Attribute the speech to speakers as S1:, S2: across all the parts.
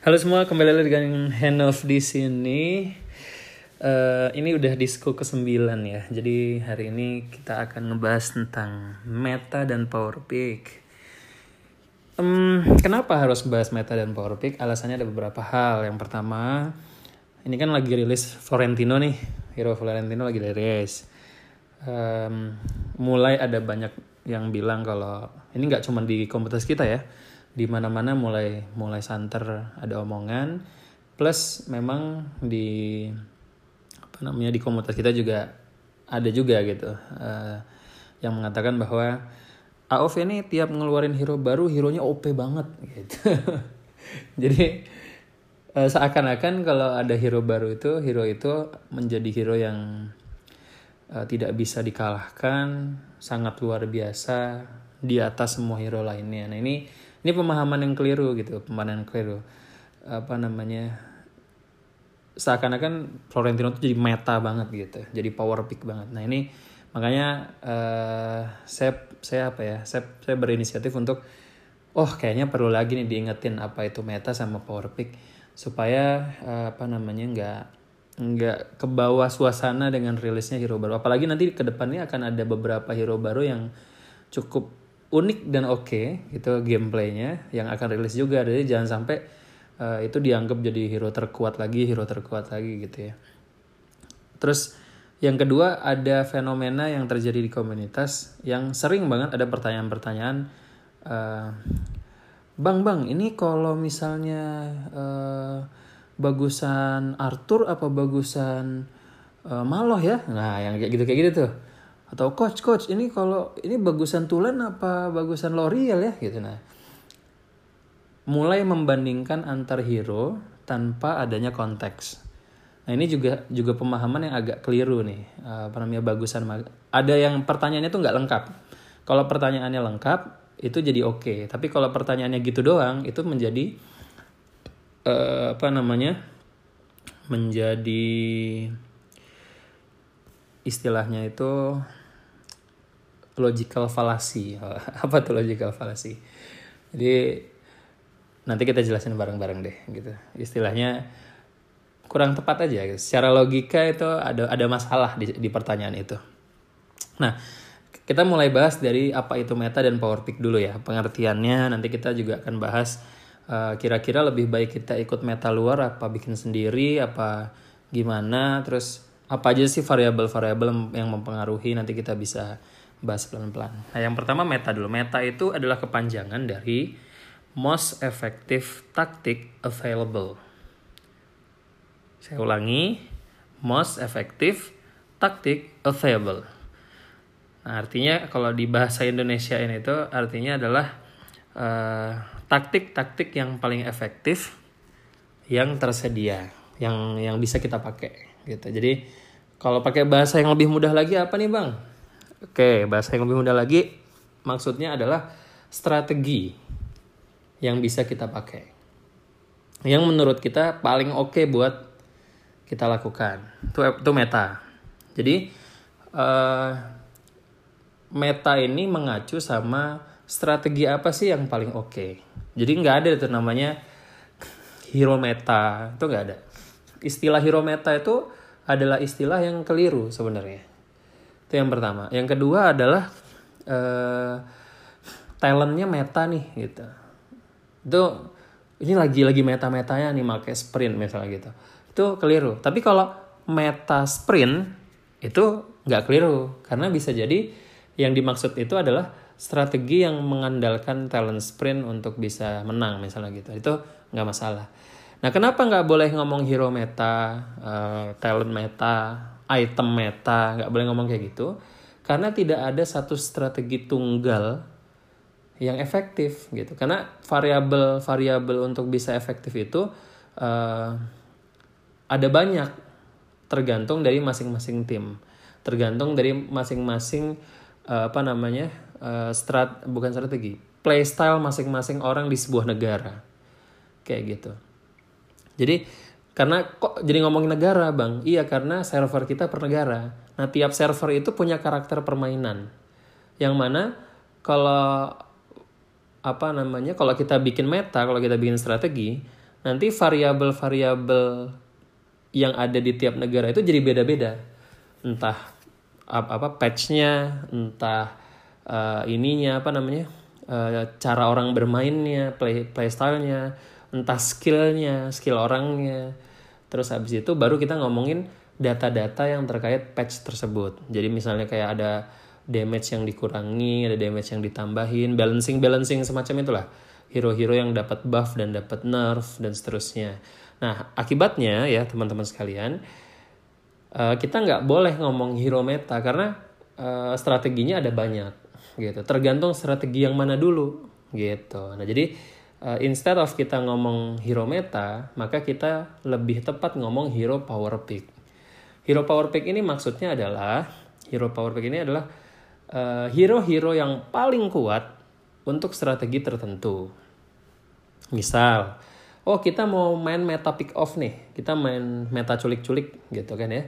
S1: Halo semua, kembali lagi dengan Henov di sini. Eh, ini udah disco ke-9 ya. Jadi hari ini kita akan ngebahas tentang meta dan power pick. Em, kenapa harus bahas meta dan power pick? Alasannya ada beberapa hal. Yang pertama, ini kan lagi rilis Florentino nih. Hero Florentino lagi rilis. Em, mulai ada banyak yang bilang kalau ini nggak cuma di komunitas kita ya di mana-mana mulai mulai santer ada omongan. Plus memang di apa namanya di komunitas kita juga ada juga gitu eh, yang mengatakan bahwa AOV ini tiap ngeluarin hero baru hero nya OP banget gitu. Jadi eh, seakan-akan kalau ada hero baru itu hero itu menjadi hero yang eh, tidak bisa dikalahkan sangat luar biasa di atas semua hero lainnya. Nah ini ini pemahaman yang keliru gitu pemahaman yang keliru. Apa namanya? Seakan-akan Florentino tuh jadi meta banget gitu jadi power pick banget. Nah ini makanya eh saya saya apa ya saya saya berinisiatif untuk oh kayaknya perlu lagi nih diingetin apa itu meta sama power pick supaya eh, apa namanya nggak nggak ke bawah suasana dengan rilisnya hero baru. Apalagi nanti ke depannya akan ada beberapa hero baru yang cukup unik dan oke gitu gameplaynya yang akan rilis juga. Jadi jangan sampai uh, itu dianggap jadi hero terkuat lagi hero terkuat lagi gitu ya. Terus yang kedua ada fenomena yang terjadi di komunitas yang sering banget ada pertanyaan-pertanyaan uh, bang bang ini kalau misalnya uh, bagusan Arthur apa bagusan uh, Maloh ya? Nah yang kayak gitu kayak gitu tuh atau coach coach ini kalau ini bagusan Tulen apa bagusan L'Oreal ya? Gitu nah. Mulai membandingkan antar hero tanpa adanya konteks. Nah ini juga juga pemahaman yang agak keliru nih. Apa namanya bagusan ada yang pertanyaannya tuh nggak lengkap. Kalau pertanyaannya lengkap itu jadi oke. Okay. tapi kalau pertanyaannya gitu doang itu menjadi uh, apa namanya menjadi istilahnya itu logical fallacy. Apa tuh logical fallacy? Jadi nanti kita jelasin bareng-bareng deh gitu. Istilahnya kurang tepat aja. Gitu. Secara logika itu ada ada masalah di, di pertanyaan itu. Nah, kita mulai bahas dari apa itu meta dan power pick dulu ya. Pengertiannya nanti kita juga akan bahas uh, kira-kira lebih baik kita ikut meta luar apa bikin sendiri apa gimana terus apa aja sih variabel-variabel yang mempengaruhi nanti kita bisa bahas pelan-pelan. Nah, yang pertama meta dulu. Meta itu adalah kepanjangan dari most effective tactic available. Saya ulangi, most effective tactic available. Nah, artinya kalau di bahasa Indonesia ini itu artinya adalah taktik-taktik uh, yang paling efektif yang tersedia, yang yang bisa kita pakai gitu. Jadi kalau pakai bahasa yang lebih mudah lagi apa nih, Bang? Oke, bahasa yang lebih mudah lagi maksudnya adalah strategi yang bisa kita pakai. Yang menurut kita paling oke buat kita lakukan. Itu itu meta. Jadi uh, meta ini mengacu sama strategi apa sih yang paling oke. Jadi nggak ada itu namanya hero meta, itu nggak ada. Istilah hero meta itu adalah istilah yang keliru sebenarnya itu yang pertama. Yang kedua adalah uh, talentnya meta nih gitu. Itu ini lagi lagi meta metanya nih pakai sprint misalnya gitu. Itu keliru. Tapi kalau meta sprint itu nggak keliru. Karena bisa jadi yang dimaksud itu adalah strategi yang mengandalkan talent sprint untuk bisa menang misalnya gitu. Itu nggak masalah. Nah kenapa nggak boleh ngomong hero meta uh, talent meta item meta nggak boleh ngomong kayak gitu karena tidak ada satu strategi tunggal yang efektif gitu. Karena variabel variabel untuk bisa efektif itu uh, ada banyak tergantung dari masing-masing tim. Tergantung dari masing-masing uh, apa namanya uh, strat bukan strategi playstyle masing-masing orang di sebuah negara. Kayak gitu. Jadi karena kok jadi ngomongin negara bang? Iya karena server kita per negara. Nah tiap server itu punya karakter permainan. Yang mana kalau apa namanya kalau kita bikin meta, kalau kita bikin strategi, nanti variabel-variabel yang ada di tiap negara itu jadi beda-beda. Entah apa, apa patchnya, entah uh, ininya apa namanya, uh, cara orang bermainnya, play playstylenya, entah skillnya, skill orangnya. Terus habis itu baru kita ngomongin data-data yang terkait patch tersebut. Jadi misalnya kayak ada damage yang dikurangi, ada damage yang ditambahin, balancing balancing semacam itulah. Hero-hero yang dapat buff dan dapat nerf dan seterusnya. Nah akibatnya ya teman-teman sekalian, uh, kita nggak boleh ngomong hero meta karena uh, strateginya ada banyak gitu. Tergantung strategi yang mana dulu gitu. Nah jadi uh, instead of kita ngomong hero meta, maka kita lebih tepat ngomong hero power pick. Hero power pick ini maksudnya adalah hero power pick ini adalah Eh, hero-hero uh, yang paling kuat untuk strategi tertentu. Misal, oh kita mau main meta pick off nih, kita main meta culik-culik gitu kan ya.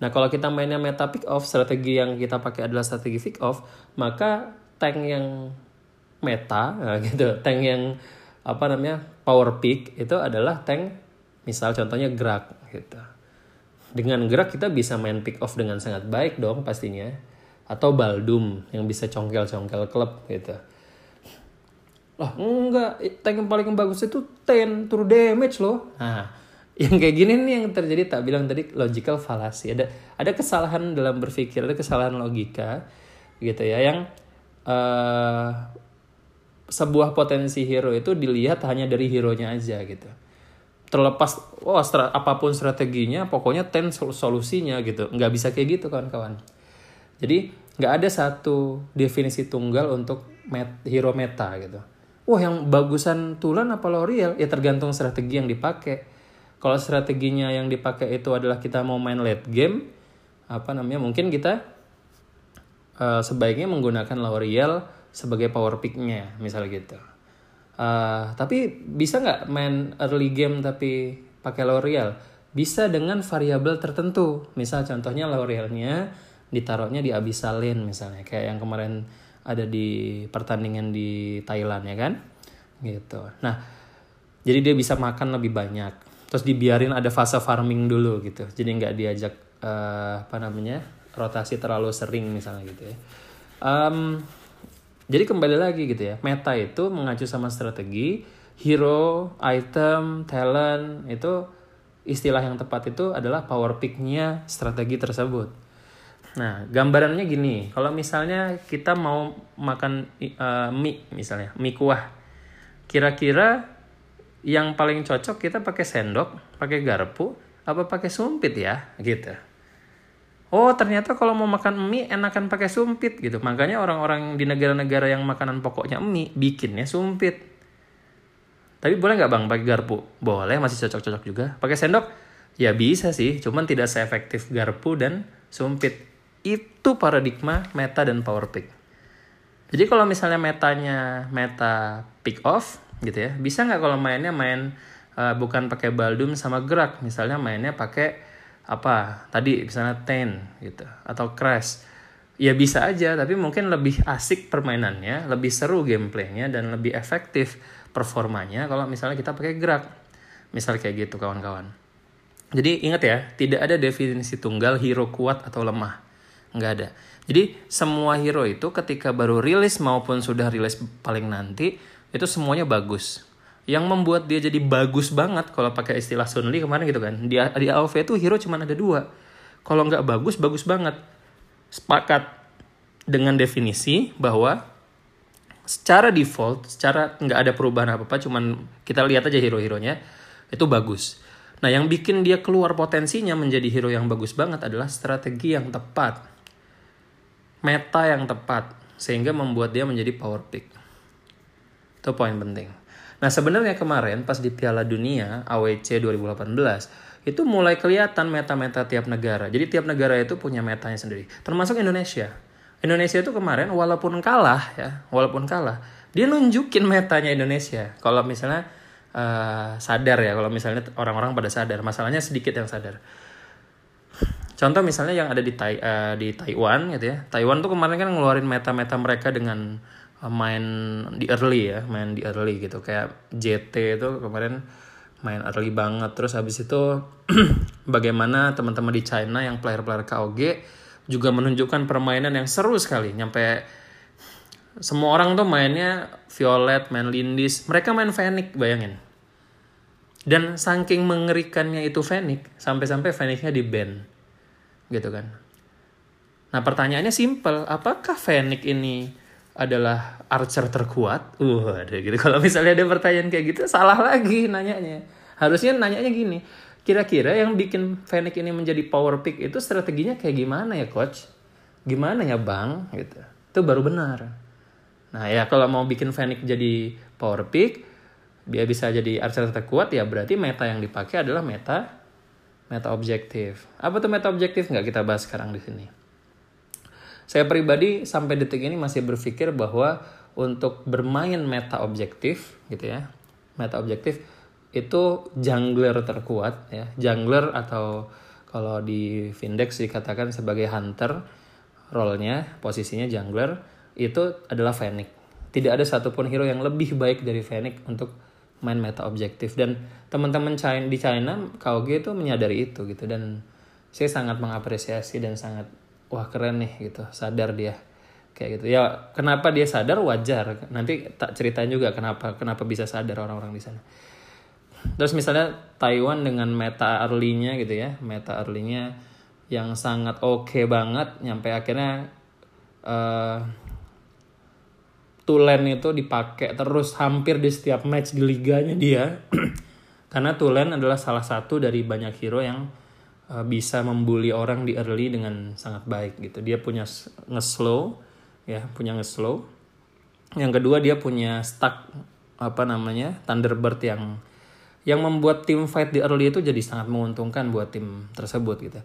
S1: Nah kalau kita mainnya meta pick off, strategi yang kita pakai adalah strategi pick off, maka tank yang meta nah gitu, tank yang apa namanya power pick itu adalah tank misal contohnya gerak gitu. Dengan gerak kita bisa main pick off dengan sangat baik dong pastinya atau Baldum yang bisa congkel-congkel klub gitu. Lah enggak, tank yang paling bagus itu ten true damage loh. Nah, yang kayak gini nih yang terjadi tak bilang tadi logical fallacy. Ada ada kesalahan dalam berpikir, ada kesalahan logika gitu ya yang uh, sebuah potensi hero itu dilihat hanya dari hero-nya aja gitu. Terlepas wah oh, apa pun strateginya, pokoknya ten solusinya gitu. Nggak bisa kayak gitu kawan-kawan. Jadi nggak ada satu definisi tunggal untuk met, hero meta gitu. Wah yang bagusan Tulan apa L'Oreal? Ya tergantung strategi yang dipakai. Kalau strateginya yang dipakai itu adalah kita mau main late game, apa namanya? Mungkin kita uh, sebaiknya menggunakan L'Oreal sebagai power picknya, misalnya gitu. Uh, tapi bisa nggak main early game tapi pakai L'Oreal? Bisa dengan variabel tertentu. Misal contohnya L'Orealnya ditaruhnya di Abyssal Lane misalnya kayak yang kemarin ada di pertandingan di Thailand ya kan gitu nah jadi dia bisa makan lebih banyak terus dibiarin ada fase farming dulu gitu jadi nggak diajak uh, apa namanya rotasi terlalu sering misalnya gitu ya um, jadi kembali lagi gitu ya meta itu mengacu sama strategi hero item talent itu istilah yang tepat itu adalah power picknya strategi tersebut Nah, gambarannya gini, kalau misalnya kita mau makan uh, mie misalnya, mie kuah. Kira-kira yang paling cocok kita pakai sendok, pakai garpu, apa pakai sumpit ya, gitu. Oh, ternyata kalau mau makan mie enakan pakai sumpit gitu. Makanya orang-orang di negara-negara yang makanan pokoknya mie bikinnya sumpit. Tapi boleh nggak bang pakai garpu? Boleh, masih cocok-cocok juga. Pakai sendok? Ya bisa sih, cuman tidak seefektif garpu dan sumpit itu paradigma meta dan power pick. Jadi kalau misalnya metanya meta pick off gitu ya, bisa nggak kalau mainnya main uh, bukan pakai baldum sama gerak, misalnya mainnya pakai apa tadi misalnya ten gitu atau crash. Ya bisa aja tapi mungkin lebih asik permainannya lebih seru gameplaynya dan lebih efektif performanya kalau misalnya kita pakai gerak. Misal kayak gitu kawan-kawan. Jadi ingat ya tidak ada definisi tunggal hero kuat atau lemah. Nggak ada. Jadi semua hero itu ketika baru rilis maupun sudah rilis paling nanti itu semuanya bagus yang membuat dia jadi bagus banget kalau pakai istilah Sun Li kemarin gitu kan. Di di AOV itu hero cuma ada dua. Kalau nggak bagus bagus banget. Sepakat dengan definisi bahwa secara default secara nggak ada perubahan apa apa cuman kita lihat aja hero-heronya itu bagus. Nah yang bikin dia keluar potensinya menjadi hero yang bagus banget adalah strategi yang tepat. Meta yang tepat sehingga membuat dia menjadi power pick. Itu poin penting. Nah sebenarnya kemarin pas di Piala Dunia AWC 2018 itu mulai kelihatan meta-meta tiap negara. Jadi tiap negara itu punya metanya sendiri. Termasuk Indonesia. Indonesia itu kemarin walaupun kalah ya, walaupun kalah, dia nunjukin metanya Indonesia. Kalau misalnya uh, sadar ya, kalau misalnya orang-orang pada sadar, masalahnya sedikit yang sadar Contoh misalnya yang ada di tai, uh, di Taiwan gitu ya. Taiwan tuh kemarin kan ngeluarin meta-meta mereka dengan main di early ya, main di early gitu. Kayak JT itu kemarin main early banget terus habis itu bagaimana teman-teman di China yang player-player KOG juga menunjukkan permainan yang seru sekali nyampe semua orang tuh mainnya Violet, main Lindis, mereka main Fennec bayangin. Dan saking mengerikannya itu Fennec, sampai-sampai Fennecnya di ban. Gitu kan. Nah pertanyaannya simple, apakah Fennec ini adalah archer terkuat? Uh, ada gitu. Kalau misalnya ada pertanyaan kayak gitu, salah lagi nanyanya. Harusnya nanyanya gini, kira-kira yang bikin Fennec ini menjadi power pick itu strateginya kayak gimana ya coach? Gimana ya bang? Gitu. Itu baru benar. Nah ya kalau mau bikin Fennec jadi power pick, biar bisa jadi archer terkuat ya berarti meta yang dipakai adalah meta meta objektif. Apa tuh meta objektif nggak kita bahas sekarang di sini. Saya pribadi sampai detik ini masih berpikir bahwa untuk bermain meta objektif gitu ya, meta objektif itu jungler terkuat ya, jungler atau kalau di Vindex dikatakan sebagai hunter role-nya, posisinya jungler itu adalah Fennec. Tidak ada satupun hero yang lebih baik dari Fennec untuk main meta objektif. Dan teman-teman di China KOG itu menyadari itu gitu. Dan saya sangat mengapresiasi dan sangat wah keren nih gitu. Sadar dia. Kayak gitu. Ya kenapa dia sadar? Wajar. Nanti tak ceritain juga kenapa kenapa bisa sadar orang-orang di sana. Terus misalnya Taiwan dengan meta early-nya gitu ya meta early-nya yang sangat oke okay banget nyampe akhirnya uh, Tulen itu dipakai terus hampir di setiap match di liganya dia. Karena Tulen adalah salah satu dari banyak hero yang uh, bisa membuli orang di early dengan sangat baik gitu. Dia punya nge-slow ya, punya nge-slow. Yang kedua dia punya stack apa namanya? Thunderbird yang yang membuat tim fight di early itu jadi sangat menguntungkan buat tim tersebut gitu.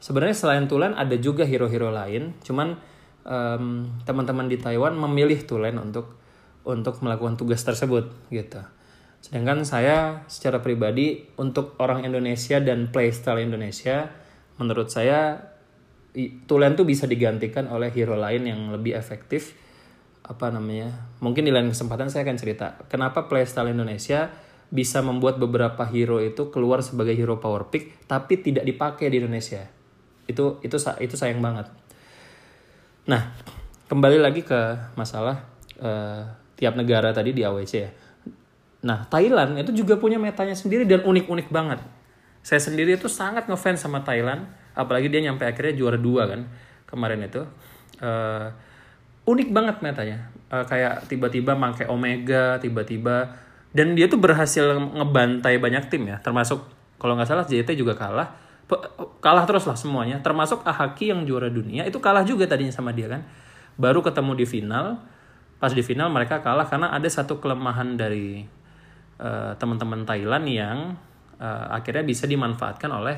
S1: Sebenarnya selain Tulen ada juga hero-hero lain, cuman um, teman-teman di Taiwan memilih Tulen untuk untuk melakukan tugas tersebut gitu. Sedangkan saya secara pribadi untuk orang Indonesia dan playstyle Indonesia menurut saya Tulen tuh bisa digantikan oleh hero lain yang lebih efektif. Apa namanya? Mungkin di lain kesempatan saya akan cerita kenapa playstyle Indonesia bisa membuat beberapa hero itu keluar sebagai hero power pick tapi tidak dipakai di Indonesia. Itu itu itu sayang banget. Nah, kembali lagi ke masalah uh, tiap negara tadi di AWC ya. Nah, Thailand itu juga punya metanya sendiri dan unik-unik banget. Saya sendiri itu sangat ngefans sama Thailand, apalagi dia nyampe akhirnya juara dua kan kemarin itu. Uh, unik banget metanya. Uh, kayak tiba-tiba pakai Omega, tiba-tiba dan dia tuh berhasil ngebantai banyak tim ya, termasuk kalau nggak salah JT juga kalah kalah terus lah semuanya termasuk Ahaki yang juara dunia itu kalah juga tadinya sama dia kan baru ketemu di final pas di final mereka kalah karena ada satu kelemahan dari uh, teman-teman Thailand yang uh, akhirnya bisa dimanfaatkan oleh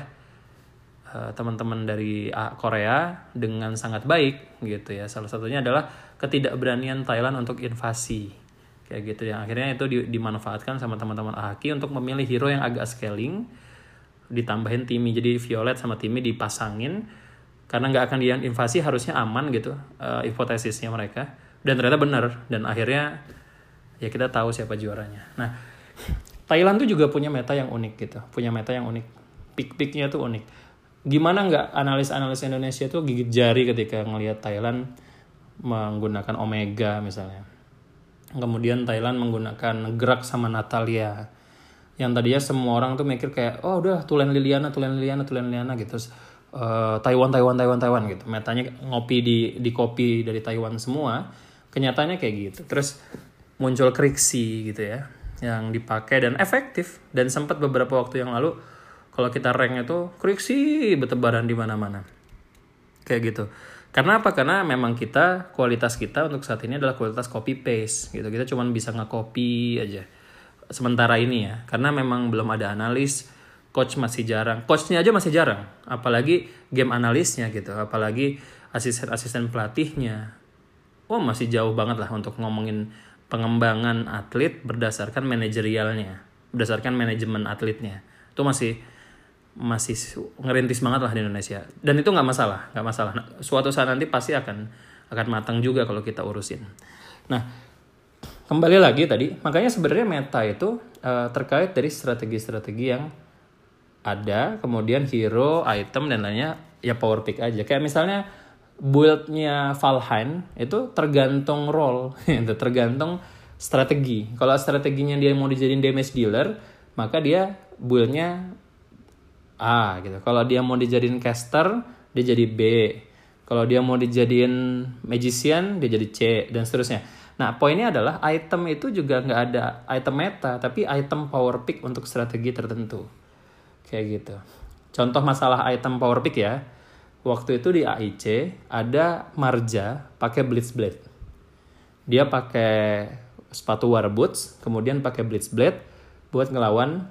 S1: uh, teman-teman dari Korea dengan sangat baik gitu ya. Salah satunya adalah ketidakberanian Thailand untuk invasi. Kayak gitu. Ya akhirnya itu dimanfaatkan sama teman-teman Ahaki untuk memilih hero yang agak scaling ditambahin Timmy. Jadi Violet sama Timmy dipasangin. Karena nggak akan dia invasi harusnya aman gitu uh, hipotesisnya mereka. Dan ternyata benar. Dan akhirnya ya kita tahu siapa juaranya. Nah Thailand tuh juga punya meta yang unik gitu punya meta yang unik. Pick-picknya tuh unik. Gimana nggak analis-analis Indonesia tuh gigit jari ketika ngelihat Thailand menggunakan Omega misalnya. Kemudian Thailand menggunakan gerak sama Natalia. Yang tadinya semua orang tuh mikir kayak oh udah Tulen Liliana Tulen Liliana Tulen Liliana gitu. Terus uh, Taiwan Taiwan Taiwan Taiwan gitu. Metanya ngopi di di kopi dari Taiwan semua. Kenyataannya kayak gitu. Terus muncul Krixi gitu ya yang dipakai dan efektif. Dan sempat beberapa waktu yang lalu kalau kita rank itu Krixi bertebaran di mana-mana. Kayak gitu. Karena apa? Karena memang kita kualitas kita untuk saat ini adalah kualitas copy paste gitu. Kita cuma bisa nge-copy aja. Sementara ini ya karena memang belum ada analis coach masih jarang. Coachnya aja masih jarang. Apalagi game analisnya gitu. Apalagi asisten-asisten pelatihnya. Oh masih jauh banget lah untuk ngomongin pengembangan atlet berdasarkan manajerialnya berdasarkan manajemen atletnya. Itu masih masih ngerintis banget lah di Indonesia. Dan itu nggak masalah nggak masalah. Nah, suatu saat nanti pasti akan akan matang juga kalau kita urusin. Nah kembali lagi tadi, makanya sebenarnya meta itu uh, terkait dari strategi-strategi yang ada, kemudian hero, item dan lainnya ya power pick aja. Kayak misalnya buildnya Valheim itu tergantung role, itu tergantung strategi. Kalau strateginya dia mau dijadiin damage dealer, maka dia buildnya A gitu. Kalau dia mau dijadiin caster, dia jadi B. Kalau dia mau dijadiin magician, dia jadi C dan seterusnya. Nah, poinnya adalah item itu juga nggak ada item meta, tapi item power pick untuk strategi tertentu. Kayak gitu. Contoh masalah item power pick ya waktu itu di AIC ada Marja pakai Blitz Blade. Dia pakai sepatu war boots, kemudian pakai Blitz Blade buat ngelawan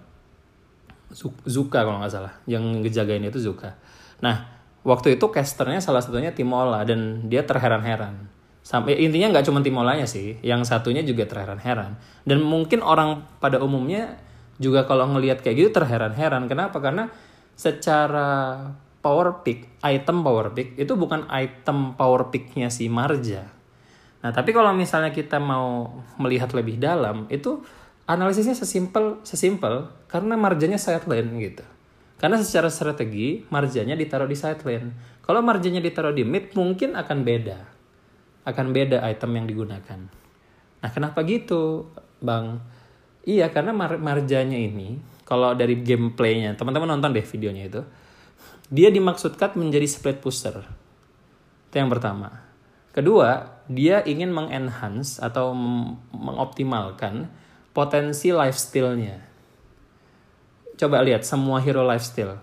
S1: Zuka kalau nggak salah. Yang ngejagain itu Zuka. Nah, waktu itu casternya salah satunya Timola dan dia terheran-heran. Sampai intinya nggak cuma Timolanya sih, yang satunya juga terheran-heran. Dan mungkin orang pada umumnya juga kalau ngelihat kayak gitu terheran-heran. Kenapa? Karena secara power pick, item power pick itu bukan item power picknya si Marja. Nah, tapi kalau misalnya kita mau melihat lebih dalam, itu analisisnya sesimpel sesimpel karena marjanya side lane gitu. Karena secara strategi marjanya ditaruh di side lane. Kalau marjanya ditaruh di mid mungkin akan beda. Akan beda item yang digunakan. Nah, kenapa gitu, Bang? Iya, karena mar marjanya ini kalau dari gameplaynya, teman-teman nonton deh videonya itu dia dimaksudkan menjadi split pusher. Itu yang pertama. Kedua, dia ingin mengenhance atau mengoptimalkan potensi lifestyle-nya. Coba lihat semua hero lifestyle.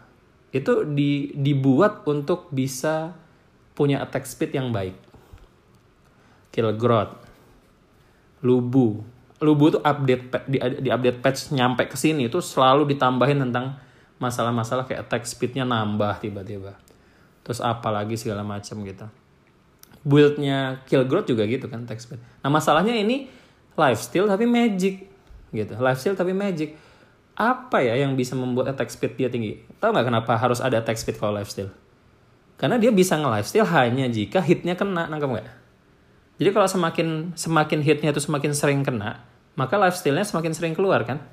S1: Itu di, dibuat untuk bisa punya attack speed yang baik. Killgrot, Lubu. Lubu tuh update di, di update patch nyampe ke sini itu selalu ditambahin tentang masalah-masalah kayak attack speednya nambah tiba-tiba. Terus apa lagi segala macam gitu. Buildnya kill growth juga gitu kan attack speed. Nah masalahnya ini lifesteal tapi magic gitu. Lifesteal tapi magic. Apa ya yang bisa membuat attack speed dia tinggi? Tahu nggak kenapa harus ada attack speed kalau lifesteal karena dia bisa nge-lifesteal hanya jika hitnya kena nangkep nggak? Jadi kalau semakin semakin hitnya itu semakin sering kena maka lifestealnya semakin sering keluar kan?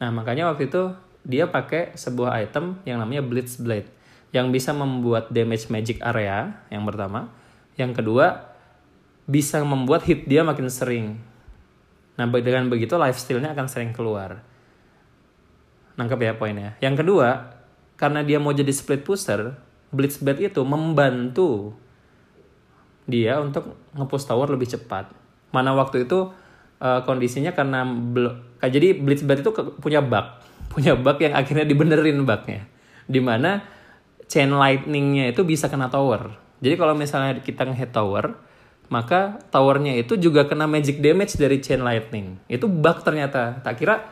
S1: Nah makanya waktu itu dia pakai sebuah item yang namanya Blitz Blade yang bisa membuat damage magic area yang pertama. Yang kedua bisa membuat hit dia makin sering. Nah dengan begitu lifestyle-nya akan sering keluar. Nangkep ya poinnya. Yang kedua, karena dia mau jadi split pusher, Blitz Blade itu membantu dia untuk ngepush tower lebih cepat. Mana waktu itu uh, kondisinya karena jadi Blitz Blade itu punya bug punya bug yang akhirnya dibenerin bugnya. Di mana chain lightningnya itu bisa kena tower. Jadi kalau misalnya kita nge-hit tower maka towernya itu juga kena magic damage dari chain lightning. Itu bug ternyata. Tak kira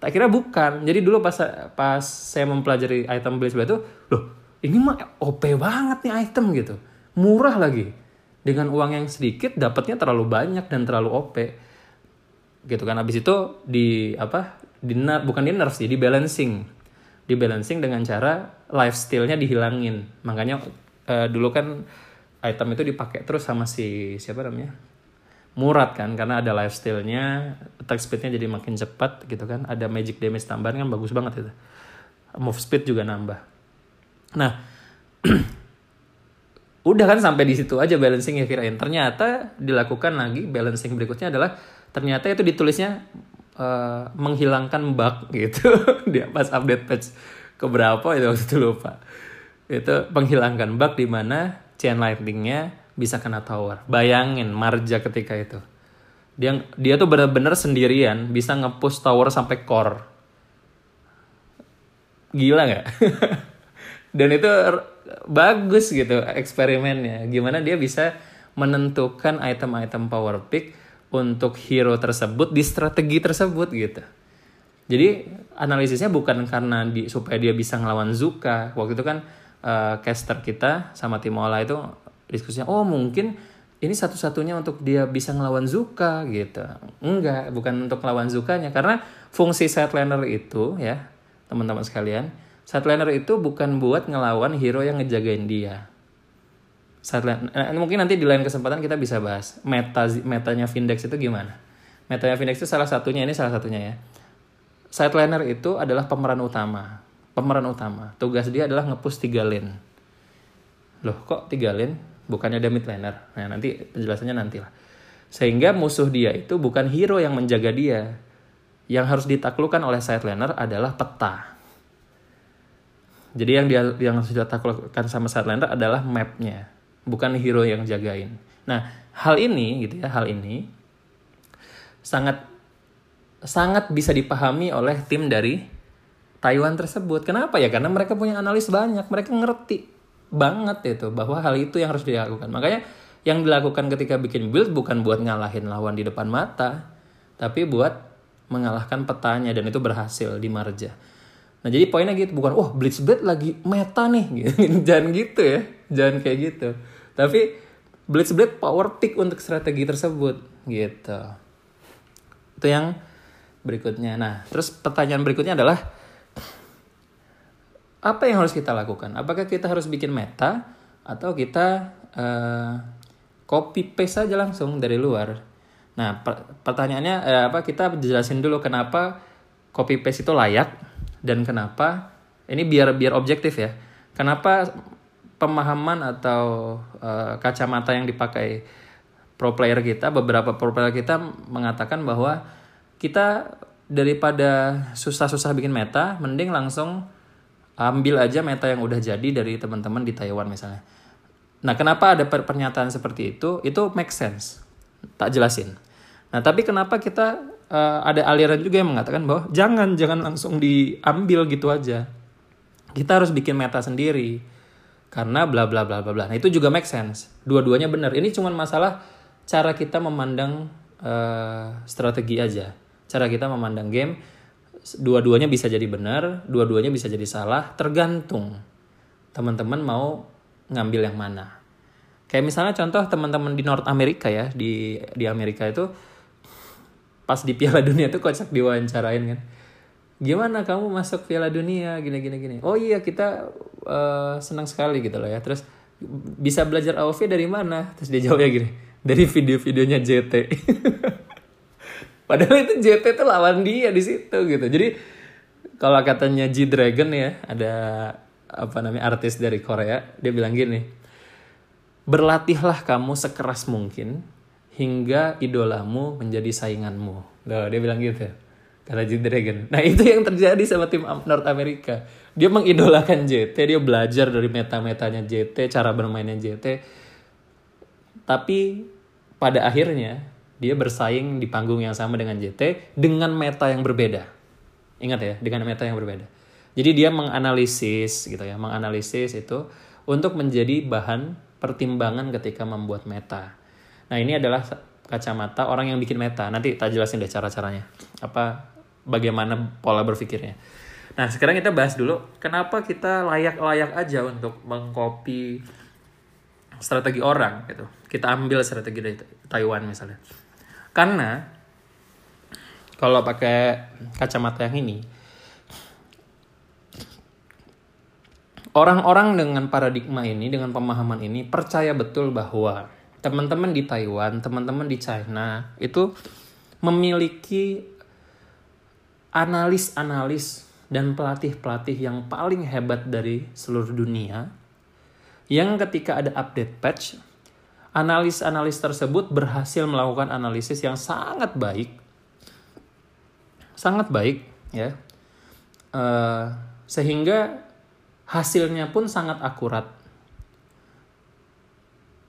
S1: tak kira bukan. Jadi dulu pas pas saya mempelajari item Blaze itu loh ini mah OP banget nih item gitu. Murah lagi. Dengan uang yang sedikit dapatnya terlalu banyak dan terlalu OP gitu kan. Habis itu di apa di nerf bukan di nerf sih di balancing. Di balancing dengan cara lifestyle-nya dihilangin. Makanya uh, dulu kan item itu dipakai terus sama si siapa namanya? Murad kan karena ada lifestyle-nya attack speed-nya jadi makin cepat gitu kan. Ada magic damage tambahan kan bagus banget itu. Move speed juga nambah. Nah udah kan sampai di situ aja balancing ya kirain. Ternyata dilakukan lagi balancing berikutnya adalah ternyata itu ditulisnya uh, menghilangkan bug gitu. Dia pas update patch ke berapa itu waktu itu lupa. Itu menghilangkan bug di mana chain lightningnya bisa kena tower. Bayangin marja ketika itu. Dia dia tuh bener-bener sendirian bisa ngepush tower sampai core. Gila nggak? Dan itu bagus gitu eksperimennya. Gimana dia bisa menentukan item-item power pick untuk hero tersebut di strategi tersebut gitu. Jadi analisisnya bukan karena di, supaya dia bisa ngelawan Zuka. Waktu itu kan uh, caster kita sama Timola itu diskusinya, oh mungkin ini satu-satunya untuk dia bisa ngelawan Zuka gitu. Enggak, bukan untuk ngelawan Zukanya karena fungsi sideliner itu ya, teman-teman sekalian, sideliner itu bukan buat ngelawan hero yang ngejagain dia saat eh, mungkin nanti di lain kesempatan kita bisa bahas meta metanya Vindex itu gimana Metanya Phoenix itu salah satunya, ini salah satunya ya. Sideliner itu adalah pemeran utama. Pemeran utama. Tugas dia adalah ngepush tiga lane. Loh, kok tiga lane? Bukannya ada midliner. Nah, nanti penjelasannya nanti lah. Sehingga musuh dia itu bukan hero yang menjaga dia. Yang harus ditaklukkan oleh sideliner adalah peta. Jadi yang dia yang sudah taklukkan sama sideliner adalah mapnya, bukan hero yang jagain. Nah, hal ini gitu ya, hal ini sangat sangat bisa dipahami oleh tim dari Taiwan tersebut. Kenapa ya? Karena mereka punya analis banyak, mereka ngerti banget itu bahwa hal itu yang harus dilakukan. Makanya yang dilakukan ketika bikin build bukan buat ngalahin lawan di depan mata, tapi buat mengalahkan petanya dan itu berhasil di Marja. Nah jadi poinnya gitu bukan wah oh, Blitzblade lagi meta nih jangan gitu ya jangan kayak gitu tapi Blitzblade power pick untuk strategi tersebut gitu itu yang berikutnya. Nah, terus pertanyaan berikutnya adalah apa yang harus kita lakukan? Apakah kita harus bikin meta atau kita uh, copy paste saja langsung dari luar? Nah, per pertanyaannya eh, apa? Kita jelasin dulu kenapa copy paste itu layak dan kenapa ini biar biar objektif ya. Kenapa pemahaman atau uh, kacamata yang dipakai pro player kita, beberapa pro player kita mengatakan bahwa kita daripada susah-susah bikin meta, mending langsung ambil aja meta yang udah jadi dari teman-teman di Taiwan misalnya. Nah, kenapa ada pernyataan seperti itu? Itu make sense. Tak jelasin. Nah, tapi kenapa kita uh, ada aliran juga yang mengatakan bahwa jangan jangan langsung diambil gitu aja. Kita harus bikin meta sendiri. Karena bla bla bla bla bla. Nah, itu juga make sense. Dua-duanya benar. Ini cuma masalah cara kita memandang uh, strategi aja cara kita memandang game dua-duanya bisa jadi benar, dua-duanya bisa jadi salah, tergantung teman-teman mau ngambil yang mana. Kayak misalnya contoh teman-teman di North America ya, di di Amerika itu pas di Piala Dunia tuh kocak diwawancarain kan. Gimana kamu masuk Piala Dunia gini gini gini. Oh iya kita uh, senang sekali gitu loh ya. Terus bisa belajar AOV dari mana? Terus dia jawabnya gini, dari video-videonya JT. Padahal itu JT itu lawan dia di situ gitu. Jadi kalau katanya G Dragon ya, ada apa namanya artis dari Korea, dia bilang gini. Berlatihlah kamu sekeras mungkin hingga idolamu menjadi sainganmu. Loh, dia bilang gitu. Kata G Dragon. Nah, itu yang terjadi sama tim North America. Dia mengidolakan JT, dia belajar dari meta-metanya JT, cara bermainnya JT. Tapi pada akhirnya dia bersaing di panggung yang sama dengan JT dengan meta yang berbeda. Ingat ya, dengan meta yang berbeda. Jadi dia menganalisis gitu ya, menganalisis itu untuk menjadi bahan pertimbangan ketika membuat meta. Nah, ini adalah kacamata orang yang bikin meta. Nanti tak jelasin deh cara-caranya. Apa bagaimana pola berpikirnya. Nah, sekarang kita bahas dulu kenapa kita layak-layak aja untuk mengcopy strategi orang gitu. Kita ambil strategi dari Taiwan misalnya. Karena kalau pakai kacamata yang ini, orang-orang dengan paradigma ini, dengan pemahaman ini percaya betul bahwa teman-teman di Taiwan, teman-teman di China itu memiliki analis-analis dan pelatih-pelatih yang paling hebat dari seluruh dunia yang ketika ada update patch analis-analis tersebut berhasil melakukan analisis yang sangat baik, sangat baik, ya, uh, sehingga hasilnya pun sangat akurat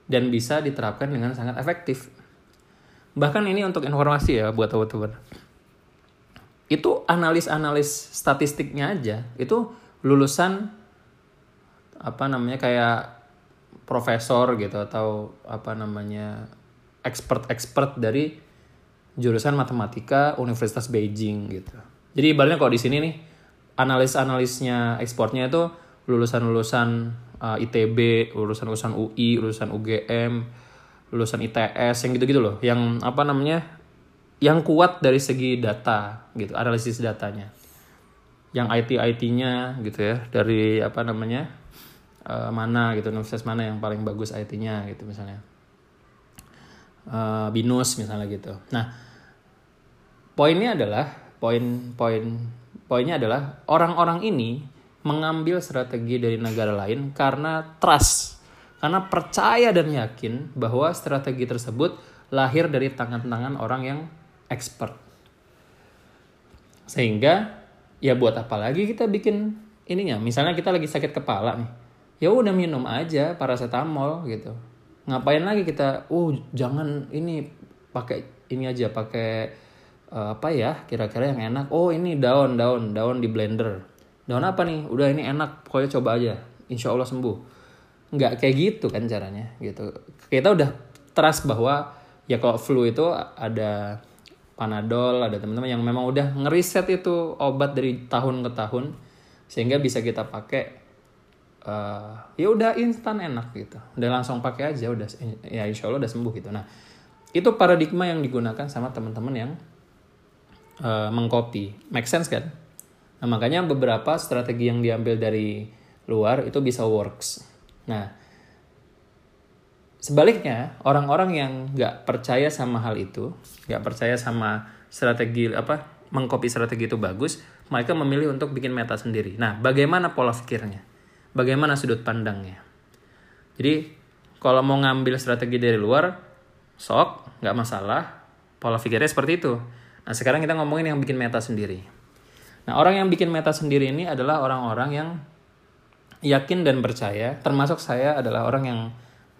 S1: dan bisa diterapkan dengan sangat efektif. Bahkan ini untuk informasi ya buat teman-teman. Itu analis-analis statistiknya aja, itu lulusan apa namanya kayak profesor gitu atau apa namanya expert-expert dari jurusan matematika Universitas Beijing gitu. Jadi ibaratnya kalau di sini nih analis-analisnya ekspornya itu lulusan-lulusan uh, ITB, lulusan-lulusan UI, lulusan UGM, lulusan ITS yang gitu-gitu loh, yang apa namanya? Yang kuat dari segi data gitu, analisis datanya. Yang IT-IT-nya gitu ya, dari apa namanya? uh, mana gitu universitas mana yang paling bagus IT-nya gitu misalnya uh, binus misalnya gitu nah poinnya adalah poin-poin poinnya adalah orang-orang ini mengambil strategi dari negara lain karena trust, karena percaya dan yakin bahwa strategi tersebut lahir dari tangan-tangan orang yang expert. Sehingga ya buat apa lagi kita bikin ininya? Misalnya kita lagi sakit kepala nih. Ya udah minum aja paracetamol gitu. Ngapain lagi kita, "Oh, jangan ini pakai ini aja, pakai uh, apa ya kira-kira yang enak oh ini daun daun daun di blender daun apa nih udah ini enak pokoknya coba aja insya Allah sembuh nggak kayak gitu kan caranya gitu kita udah trust bahwa ya kalau flu itu ada panadol ada teman-teman yang memang udah ngeriset itu obat dari tahun ke tahun sehingga bisa kita pakai uh, ya udah instan enak gitu udah langsung pakai aja udah ya insya Allah udah sembuh gitu nah itu paradigma yang digunakan sama teman-teman yang uh, mengcopy. Make sense kan? Nah, makanya beberapa strategi yang diambil dari luar itu bisa works. Nah, sebaliknya orang-orang yang nggak percaya sama hal itu, nggak percaya sama strategi apa mengcopy strategi itu bagus, mereka memilih untuk bikin meta sendiri. Nah, bagaimana pola pikirnya? Bagaimana sudut pandangnya? Jadi, kalau mau ngambil strategi dari luar, sok, nggak masalah. Pola pikirnya seperti itu. Nah sekarang kita ngomongin yang bikin meta sendiri. Nah orang yang bikin meta sendiri ini adalah orang-orang yang yakin dan percaya, termasuk saya adalah orang yang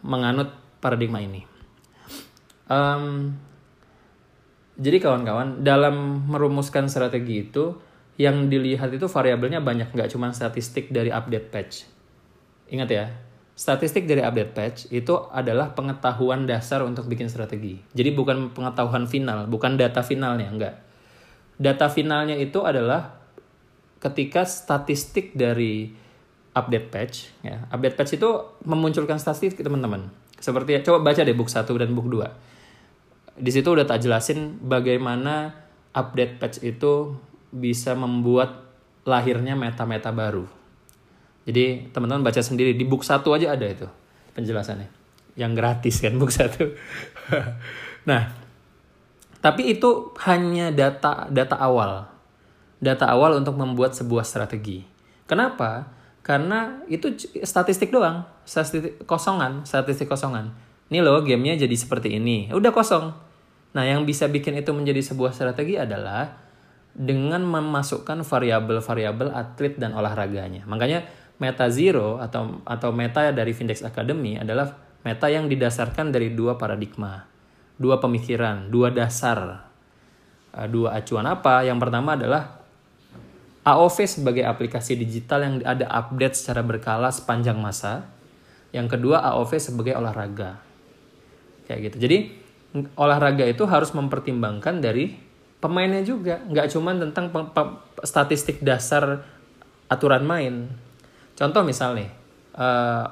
S1: menganut paradigma ini. Um, jadi kawan-kawan dalam merumuskan strategi itu yang dilihat itu variabelnya banyak nggak cuma statistik dari update patch. Ingat ya, statistik dari update patch itu adalah pengetahuan dasar untuk bikin strategi. Jadi bukan pengetahuan final, bukan data finalnya, enggak. Data finalnya itu adalah ketika statistik dari update patch, ya. Update patch itu memunculkan statistik teman-teman. Seperti coba baca deh book 1 dan book 2. Di situ udah tak jelasin bagaimana update patch itu bisa membuat lahirnya meta-meta baru jadi teman-teman baca sendiri di book satu aja ada itu penjelasannya. Yang gratis kan book satu. nah, tapi itu hanya data data awal. Data awal untuk membuat sebuah strategi. Kenapa? Karena itu statistik doang, statistik kosongan, statistik kosongan. Ini loh gamenya jadi seperti ini, udah kosong. Nah yang bisa bikin itu menjadi sebuah strategi adalah dengan memasukkan variabel-variabel atlet dan olahraganya. Makanya meta zero atau atau meta dari Vindex Academy adalah meta yang didasarkan dari dua paradigma, dua pemikiran, dua dasar, uh, dua acuan apa? Yang pertama adalah AOV sebagai aplikasi digital yang ada update secara berkala sepanjang masa. Yang kedua AOV sebagai olahraga. Kayak gitu. Jadi olahraga itu harus mempertimbangkan dari pemainnya juga, nggak cuma tentang statistik dasar aturan main, Contoh misal nih, uh,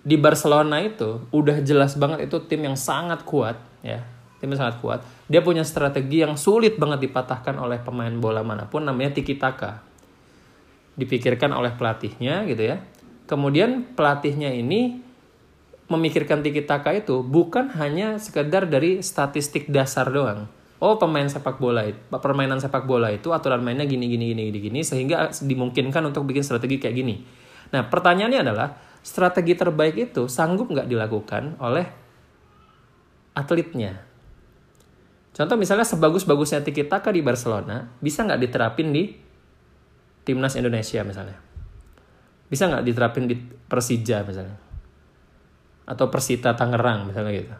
S1: di Barcelona itu udah jelas banget itu tim yang sangat kuat ya, tim yang sangat kuat. Dia punya strategi yang sulit banget dipatahkan oleh pemain bola mana pun, namanya tiki taka. Dipikirkan oleh pelatihnya gitu ya. Kemudian pelatihnya ini memikirkan tiki taka itu bukan hanya sekedar dari statistik dasar doang oh pemain sepak bola itu permainan sepak bola itu aturan mainnya gini gini gini gini gini sehingga dimungkinkan untuk bikin strategi kayak gini nah pertanyaannya adalah strategi terbaik itu sanggup nggak dilakukan oleh atletnya contoh misalnya sebagus-bagusnya Tiki Taka di Barcelona bisa nggak diterapin di timnas Indonesia misalnya bisa nggak diterapin di Persija misalnya atau Persita Tangerang misalnya gitu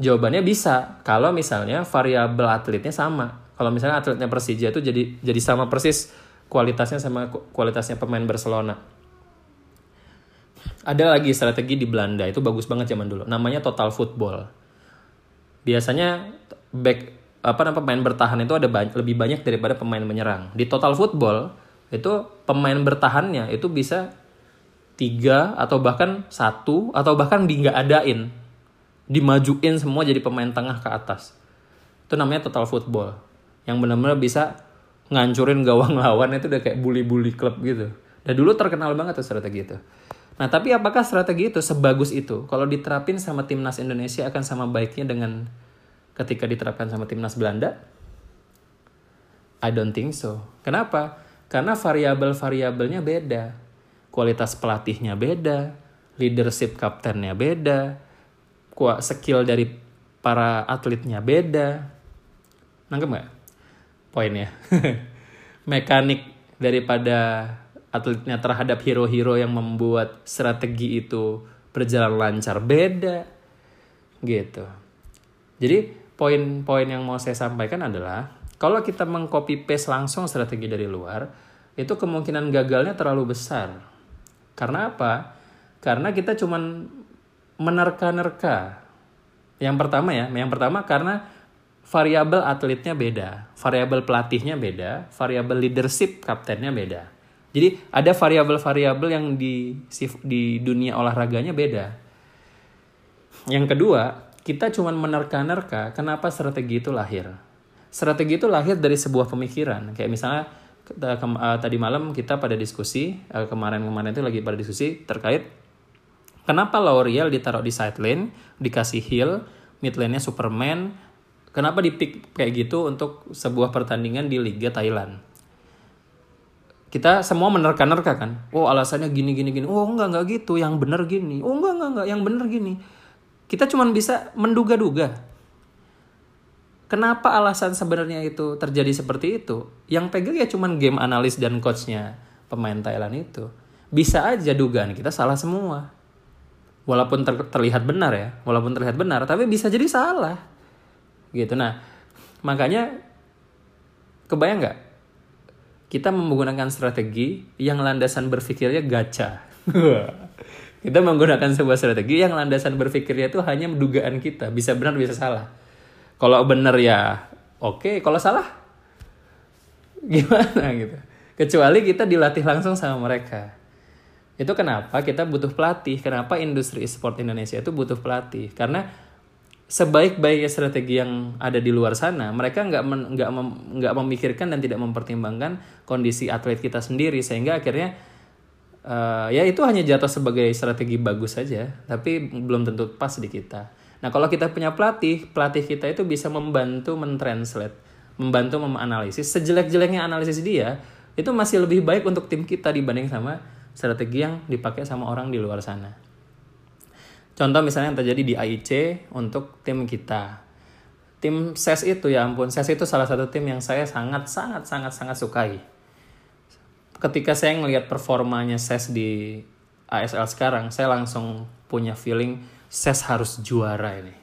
S1: Jawabannya bisa kalau misalnya variabel atletnya sama. Kalau misalnya atletnya Persija itu jadi jadi sama persis kualitasnya sama kualitasnya pemain Barcelona. Ada lagi strategi di Belanda itu bagus banget zaman dulu. Namanya total football. Biasanya back apa namanya pemain bertahan itu ada banyak, lebih banyak daripada pemain menyerang. Di total football itu pemain bertahannya itu bisa tiga atau bahkan satu atau bahkan di nggak adain dimajuin semua jadi pemain tengah ke atas. Itu namanya total football. Yang benar-benar bisa ngancurin gawang lawan itu udah kayak bully-bully klub gitu. Dan dulu terkenal banget tuh strategi itu. Nah, tapi apakah strategi itu sebagus itu? Kalau diterapin sama timnas Indonesia akan sama baiknya dengan ketika diterapkan sama timnas Belanda? I don't think so. Kenapa? Karena variabel-variabelnya beda. Kualitas pelatihnya beda, leadership kaptennya beda, skill dari para atletnya beda. Nangkep nggak? Poinnya. Mekanik daripada atletnya terhadap hero-hero yang membuat strategi itu berjalan lancar beda. Gitu. Jadi poin-poin yang mau saya sampaikan adalah kalau kita mengcopy paste langsung strategi dari luar, itu kemungkinan gagalnya terlalu besar. Karena apa? Karena kita cuman menerka-nerka. Yang pertama ya, yang pertama karena variabel atletnya beda, variabel pelatihnya beda, variabel leadership kaptennya beda. Jadi ada variabel-variabel yang di di dunia olahraganya beda. Yang kedua, kita cuman menerka-nerka kenapa strategi itu lahir strategi itu lahir dari sebuah pemikiran. Kayak misalnya uh, tadi malam kita pada diskusi uh, kemarin-kemarin itu lagi pada diskusi terkait kenapa L'Oreal ditaruh di side lane, dikasih heel, mid lane-nya Superman, kenapa dipick kayak gitu untuk sebuah pertandingan di Liga Thailand. Kita semua menerka-nerka kan. Oh, alasannya gini gini gini. Oh, enggak enggak gitu, yang bener gini. Oh, enggak enggak enggak, yang bener gini. Kita cuma bisa menduga-duga Kenapa alasan sebenarnya itu terjadi seperti itu? Yang pegang ya cuman game analis dan coachnya pemain Thailand itu. Bisa aja dugaan kita salah semua. Walaupun ter terlihat benar ya, walaupun terlihat benar, tapi bisa jadi salah. Gitu. Nah, makanya kebayang nggak? Kita menggunakan strategi yang landasan berpikirnya gacha. kita menggunakan sebuah strategi yang landasan berpikirnya itu hanya dugaan kita, bisa benar bisa salah. Kalau bener ya oke. Okay. kalau salah gimana gitu? Kecuali kita dilatih langsung sama mereka. Itu kenapa kita butuh pelatih? Kenapa industri e-sport Indonesia itu butuh pelatih? Karena sebaik-baiknya strategi yang ada di luar sana mereka nggak nggak nggak memikirkan dan tidak mempertimbangkan kondisi atlet kita sendiri sehingga akhirnya uh, ya itu hanya jatuh sebagai strategi bagus saja tapi belum tentu pas di kita Nah, kalau kita punya pelatih, pelatih kita itu bisa membantu mentranslate, membantu menganalisis. Sejelek-jeleknya analisis dia, itu masih lebih baik untuk tim kita dibanding sama strategi yang dipakai sama orang di luar sana. Contoh misalnya yang terjadi di AIC untuk tim kita. Tim SES itu ya ampun, SES itu salah satu tim yang saya sangat sangat sangat sangat sukai. Ketika saya ngelihat performanya SES di ASL sekarang, saya langsung punya feeling Ses harus juara ini.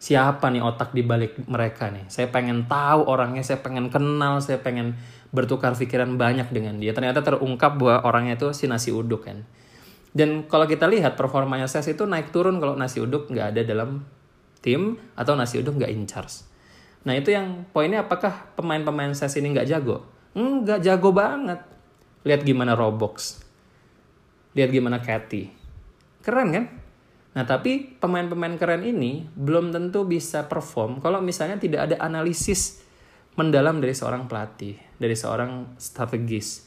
S1: Siapa nih otak di balik mereka nih? Saya pengen tahu orangnya, saya pengen kenal, saya pengen bertukar pikiran banyak dengan dia. Ternyata terungkap bahwa orangnya itu si nasi uduk kan. Dan kalau kita lihat performanya Ses itu naik turun kalau nasi uduk nggak ada dalam tim atau nasi uduk nggak in charge. Nah itu yang poinnya apakah pemain-pemain Ses ini nggak jago? Nggak jago banget. Lihat gimana Roblox. Lihat gimana Cathy. Keren kan? Nah, tapi pemain-pemain keren ini belum tentu bisa perform kalau misalnya tidak ada analisis mendalam dari seorang pelatih, dari seorang strategis.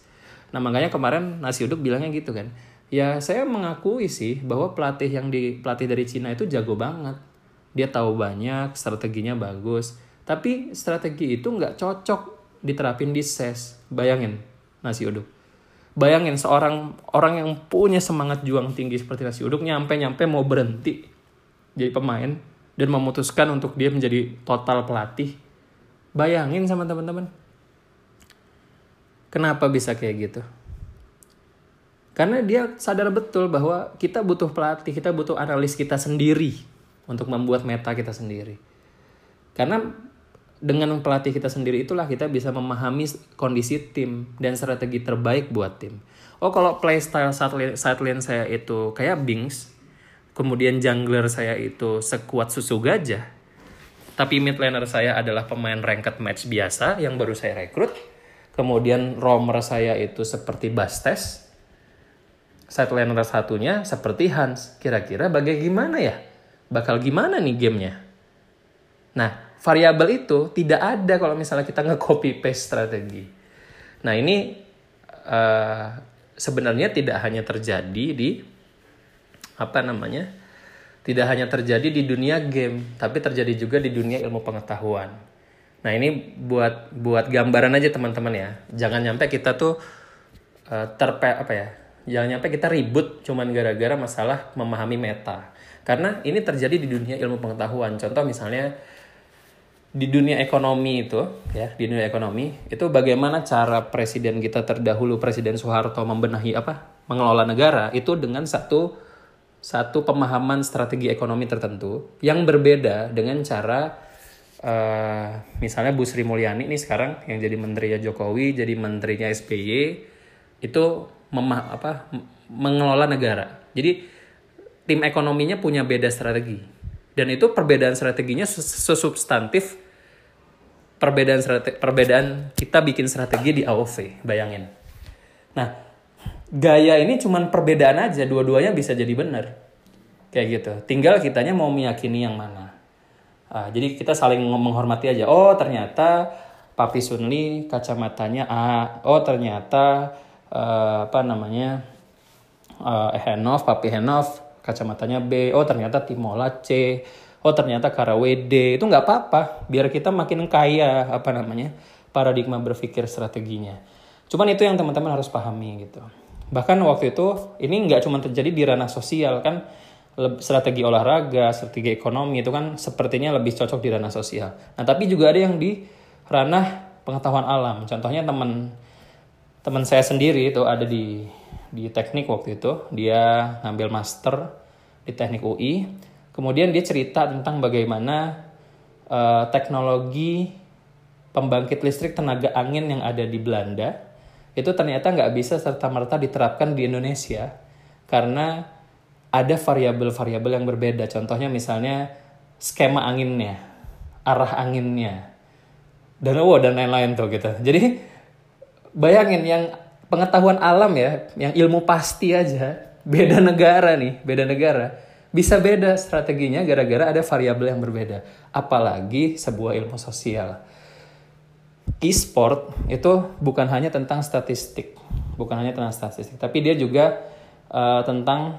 S1: Nah, makanya kemarin Nasi Uduk bilangnya gitu kan. Ya, saya mengakui sih bahwa pelatih yang di pelatih dari Cina itu jago banget. Dia tahu banyak, strateginya bagus. Tapi strategi itu nggak cocok diterapin di SES. Bayangin, Nasi Uduk Bayangin seorang orang yang punya semangat juang tinggi seperti nasi uduk nyampe-nyampe mau berhenti jadi pemain dan memutuskan untuk dia menjadi total pelatih. Bayangin sama teman-teman. Kenapa bisa kayak gitu? Karena dia sadar betul bahwa kita butuh pelatih, kita butuh analis kita sendiri untuk membuat meta kita sendiri. Karena dengan pelatih kita sendiri itulah kita bisa memahami kondisi tim dan strategi terbaik buat tim. Oh kalau playstyle side lane saya itu kayak Bings, kemudian jungler saya itu sekuat susu gajah, tapi mid laner saya adalah pemain ranked match biasa yang baru saya rekrut, kemudian roamer saya itu seperti Bastes, side laner satunya seperti Hans. Kira-kira bagaimana ya? Bakal gimana nih gamenya? Nah, variabel itu tidak ada kalau misalnya kita nge-copy paste strategi. Nah ini uh, sebenarnya tidak hanya terjadi di apa namanya tidak hanya terjadi di dunia game, tapi terjadi juga di dunia ilmu pengetahuan. Nah ini buat buat gambaran aja teman-teman ya. Jangan nyampe kita tuh uh, terpe apa ya? Jangan nyampe kita ribut cuman gara-gara masalah memahami meta. Karena ini terjadi di dunia ilmu pengetahuan. Contoh misalnya di dunia ekonomi itu ya di dunia ekonomi itu bagaimana cara presiden kita terdahulu presiden Soeharto membenahi apa mengelola negara itu dengan satu satu pemahaman strategi ekonomi tertentu yang berbeda dengan cara uh, misalnya Bu Sri Mulyani ini sekarang yang jadi menterinya Jokowi jadi menterinya SBY itu memah apa mengelola negara jadi tim ekonominya punya beda strategi dan itu perbedaan strateginya sesubstantif perbedaan strategi, perbedaan kita bikin strategi di AOV, bayangin. Nah, gaya ini cuman perbedaan aja, dua-duanya bisa jadi benar. Kayak gitu. Tinggal kitanya mau meyakini yang mana. Uh, jadi kita saling menghormati aja. Oh, ternyata Papi Sunli kacamatanya A. Oh, ternyata uh, apa namanya? Uh, Henov, Papi Henov kacamatanya B. Oh, ternyata Timola C. Oh ternyata Karawede itu nggak apa-apa. Biar kita makin kaya apa namanya paradigma berpikir strateginya. Cuman itu yang teman-teman harus pahami gitu. Bahkan waktu itu ini nggak cuma terjadi di ranah sosial kan. Strategi olahraga strategi ekonomi itu kan sepertinya lebih cocok di ranah sosial. Nah tapi juga ada yang di ranah pengetahuan alam. Contohnya teman teman saya sendiri itu ada di di teknik waktu itu dia ngambil master di teknik UI Kemudian dia cerita tentang bagaimana uh, teknologi pembangkit listrik tenaga angin yang ada di Belanda itu ternyata nggak bisa serta-merta diterapkan di Indonesia karena ada variabel-variabel yang berbeda. Contohnya misalnya skema anginnya, arah anginnya, dan oh dan lain-lain tuh gitu. Jadi bayangin yang pengetahuan alam ya, yang ilmu pasti aja, beda negara nih, beda negara bisa beda strateginya gara-gara ada variabel yang berbeda. Apalagi sebuah ilmu sosial. E-sport itu bukan hanya tentang statistik, bukan hanya tentang statistik, tapi dia juga uh, tentang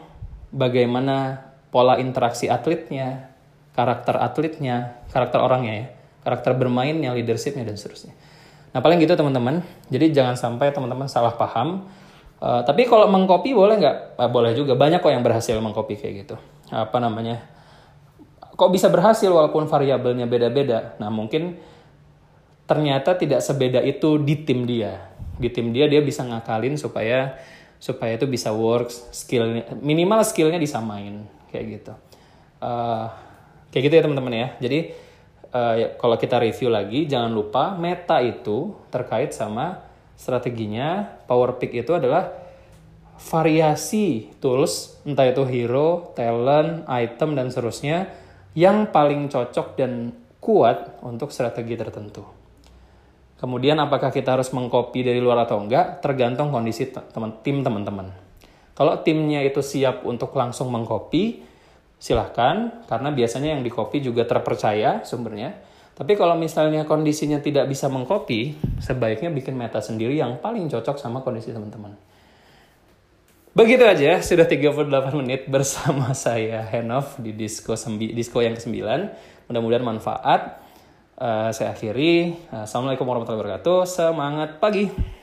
S1: bagaimana pola interaksi atletnya, karakter atletnya, karakter orangnya ya, karakter bermainnya, leadershipnya dan seterusnya. Nah paling gitu teman-teman. Jadi jangan sampai teman-teman salah paham. Uh, tapi kalau mengcopy boleh nggak? Uh, boleh juga. Banyak kok yang berhasil mengcopy kayak gitu apa namanya kok bisa berhasil walaupun variabelnya beda-beda nah mungkin ternyata tidak sebeda itu di tim dia di tim dia dia bisa ngakalin supaya supaya itu bisa works skillnya minimal skillnya disamain kayak gitu uh, kayak gitu ya teman-teman ya jadi uh, kalau kita review lagi jangan lupa meta itu terkait sama strateginya power pick itu adalah variasi tools, entah itu hero, talent, item, dan seterusnya, yang paling cocok dan kuat untuk strategi tertentu. Kemudian apakah kita harus mengcopy dari luar atau enggak, tergantung kondisi tim teman-teman. Kalau timnya itu siap untuk langsung mengcopy, silahkan, karena biasanya yang di copy juga terpercaya sumbernya. Tapi kalau misalnya kondisinya tidak bisa mengcopy, sebaiknya bikin meta sendiri yang paling cocok sama kondisi teman-teman. Begitu aja, sudah 38 menit bersama saya Henov di disco, sembi, disco yang ke-9. Mudah-mudahan manfaat. Uh, saya akhiri. Assalamualaikum warahmatullahi wabarakatuh. Semangat pagi.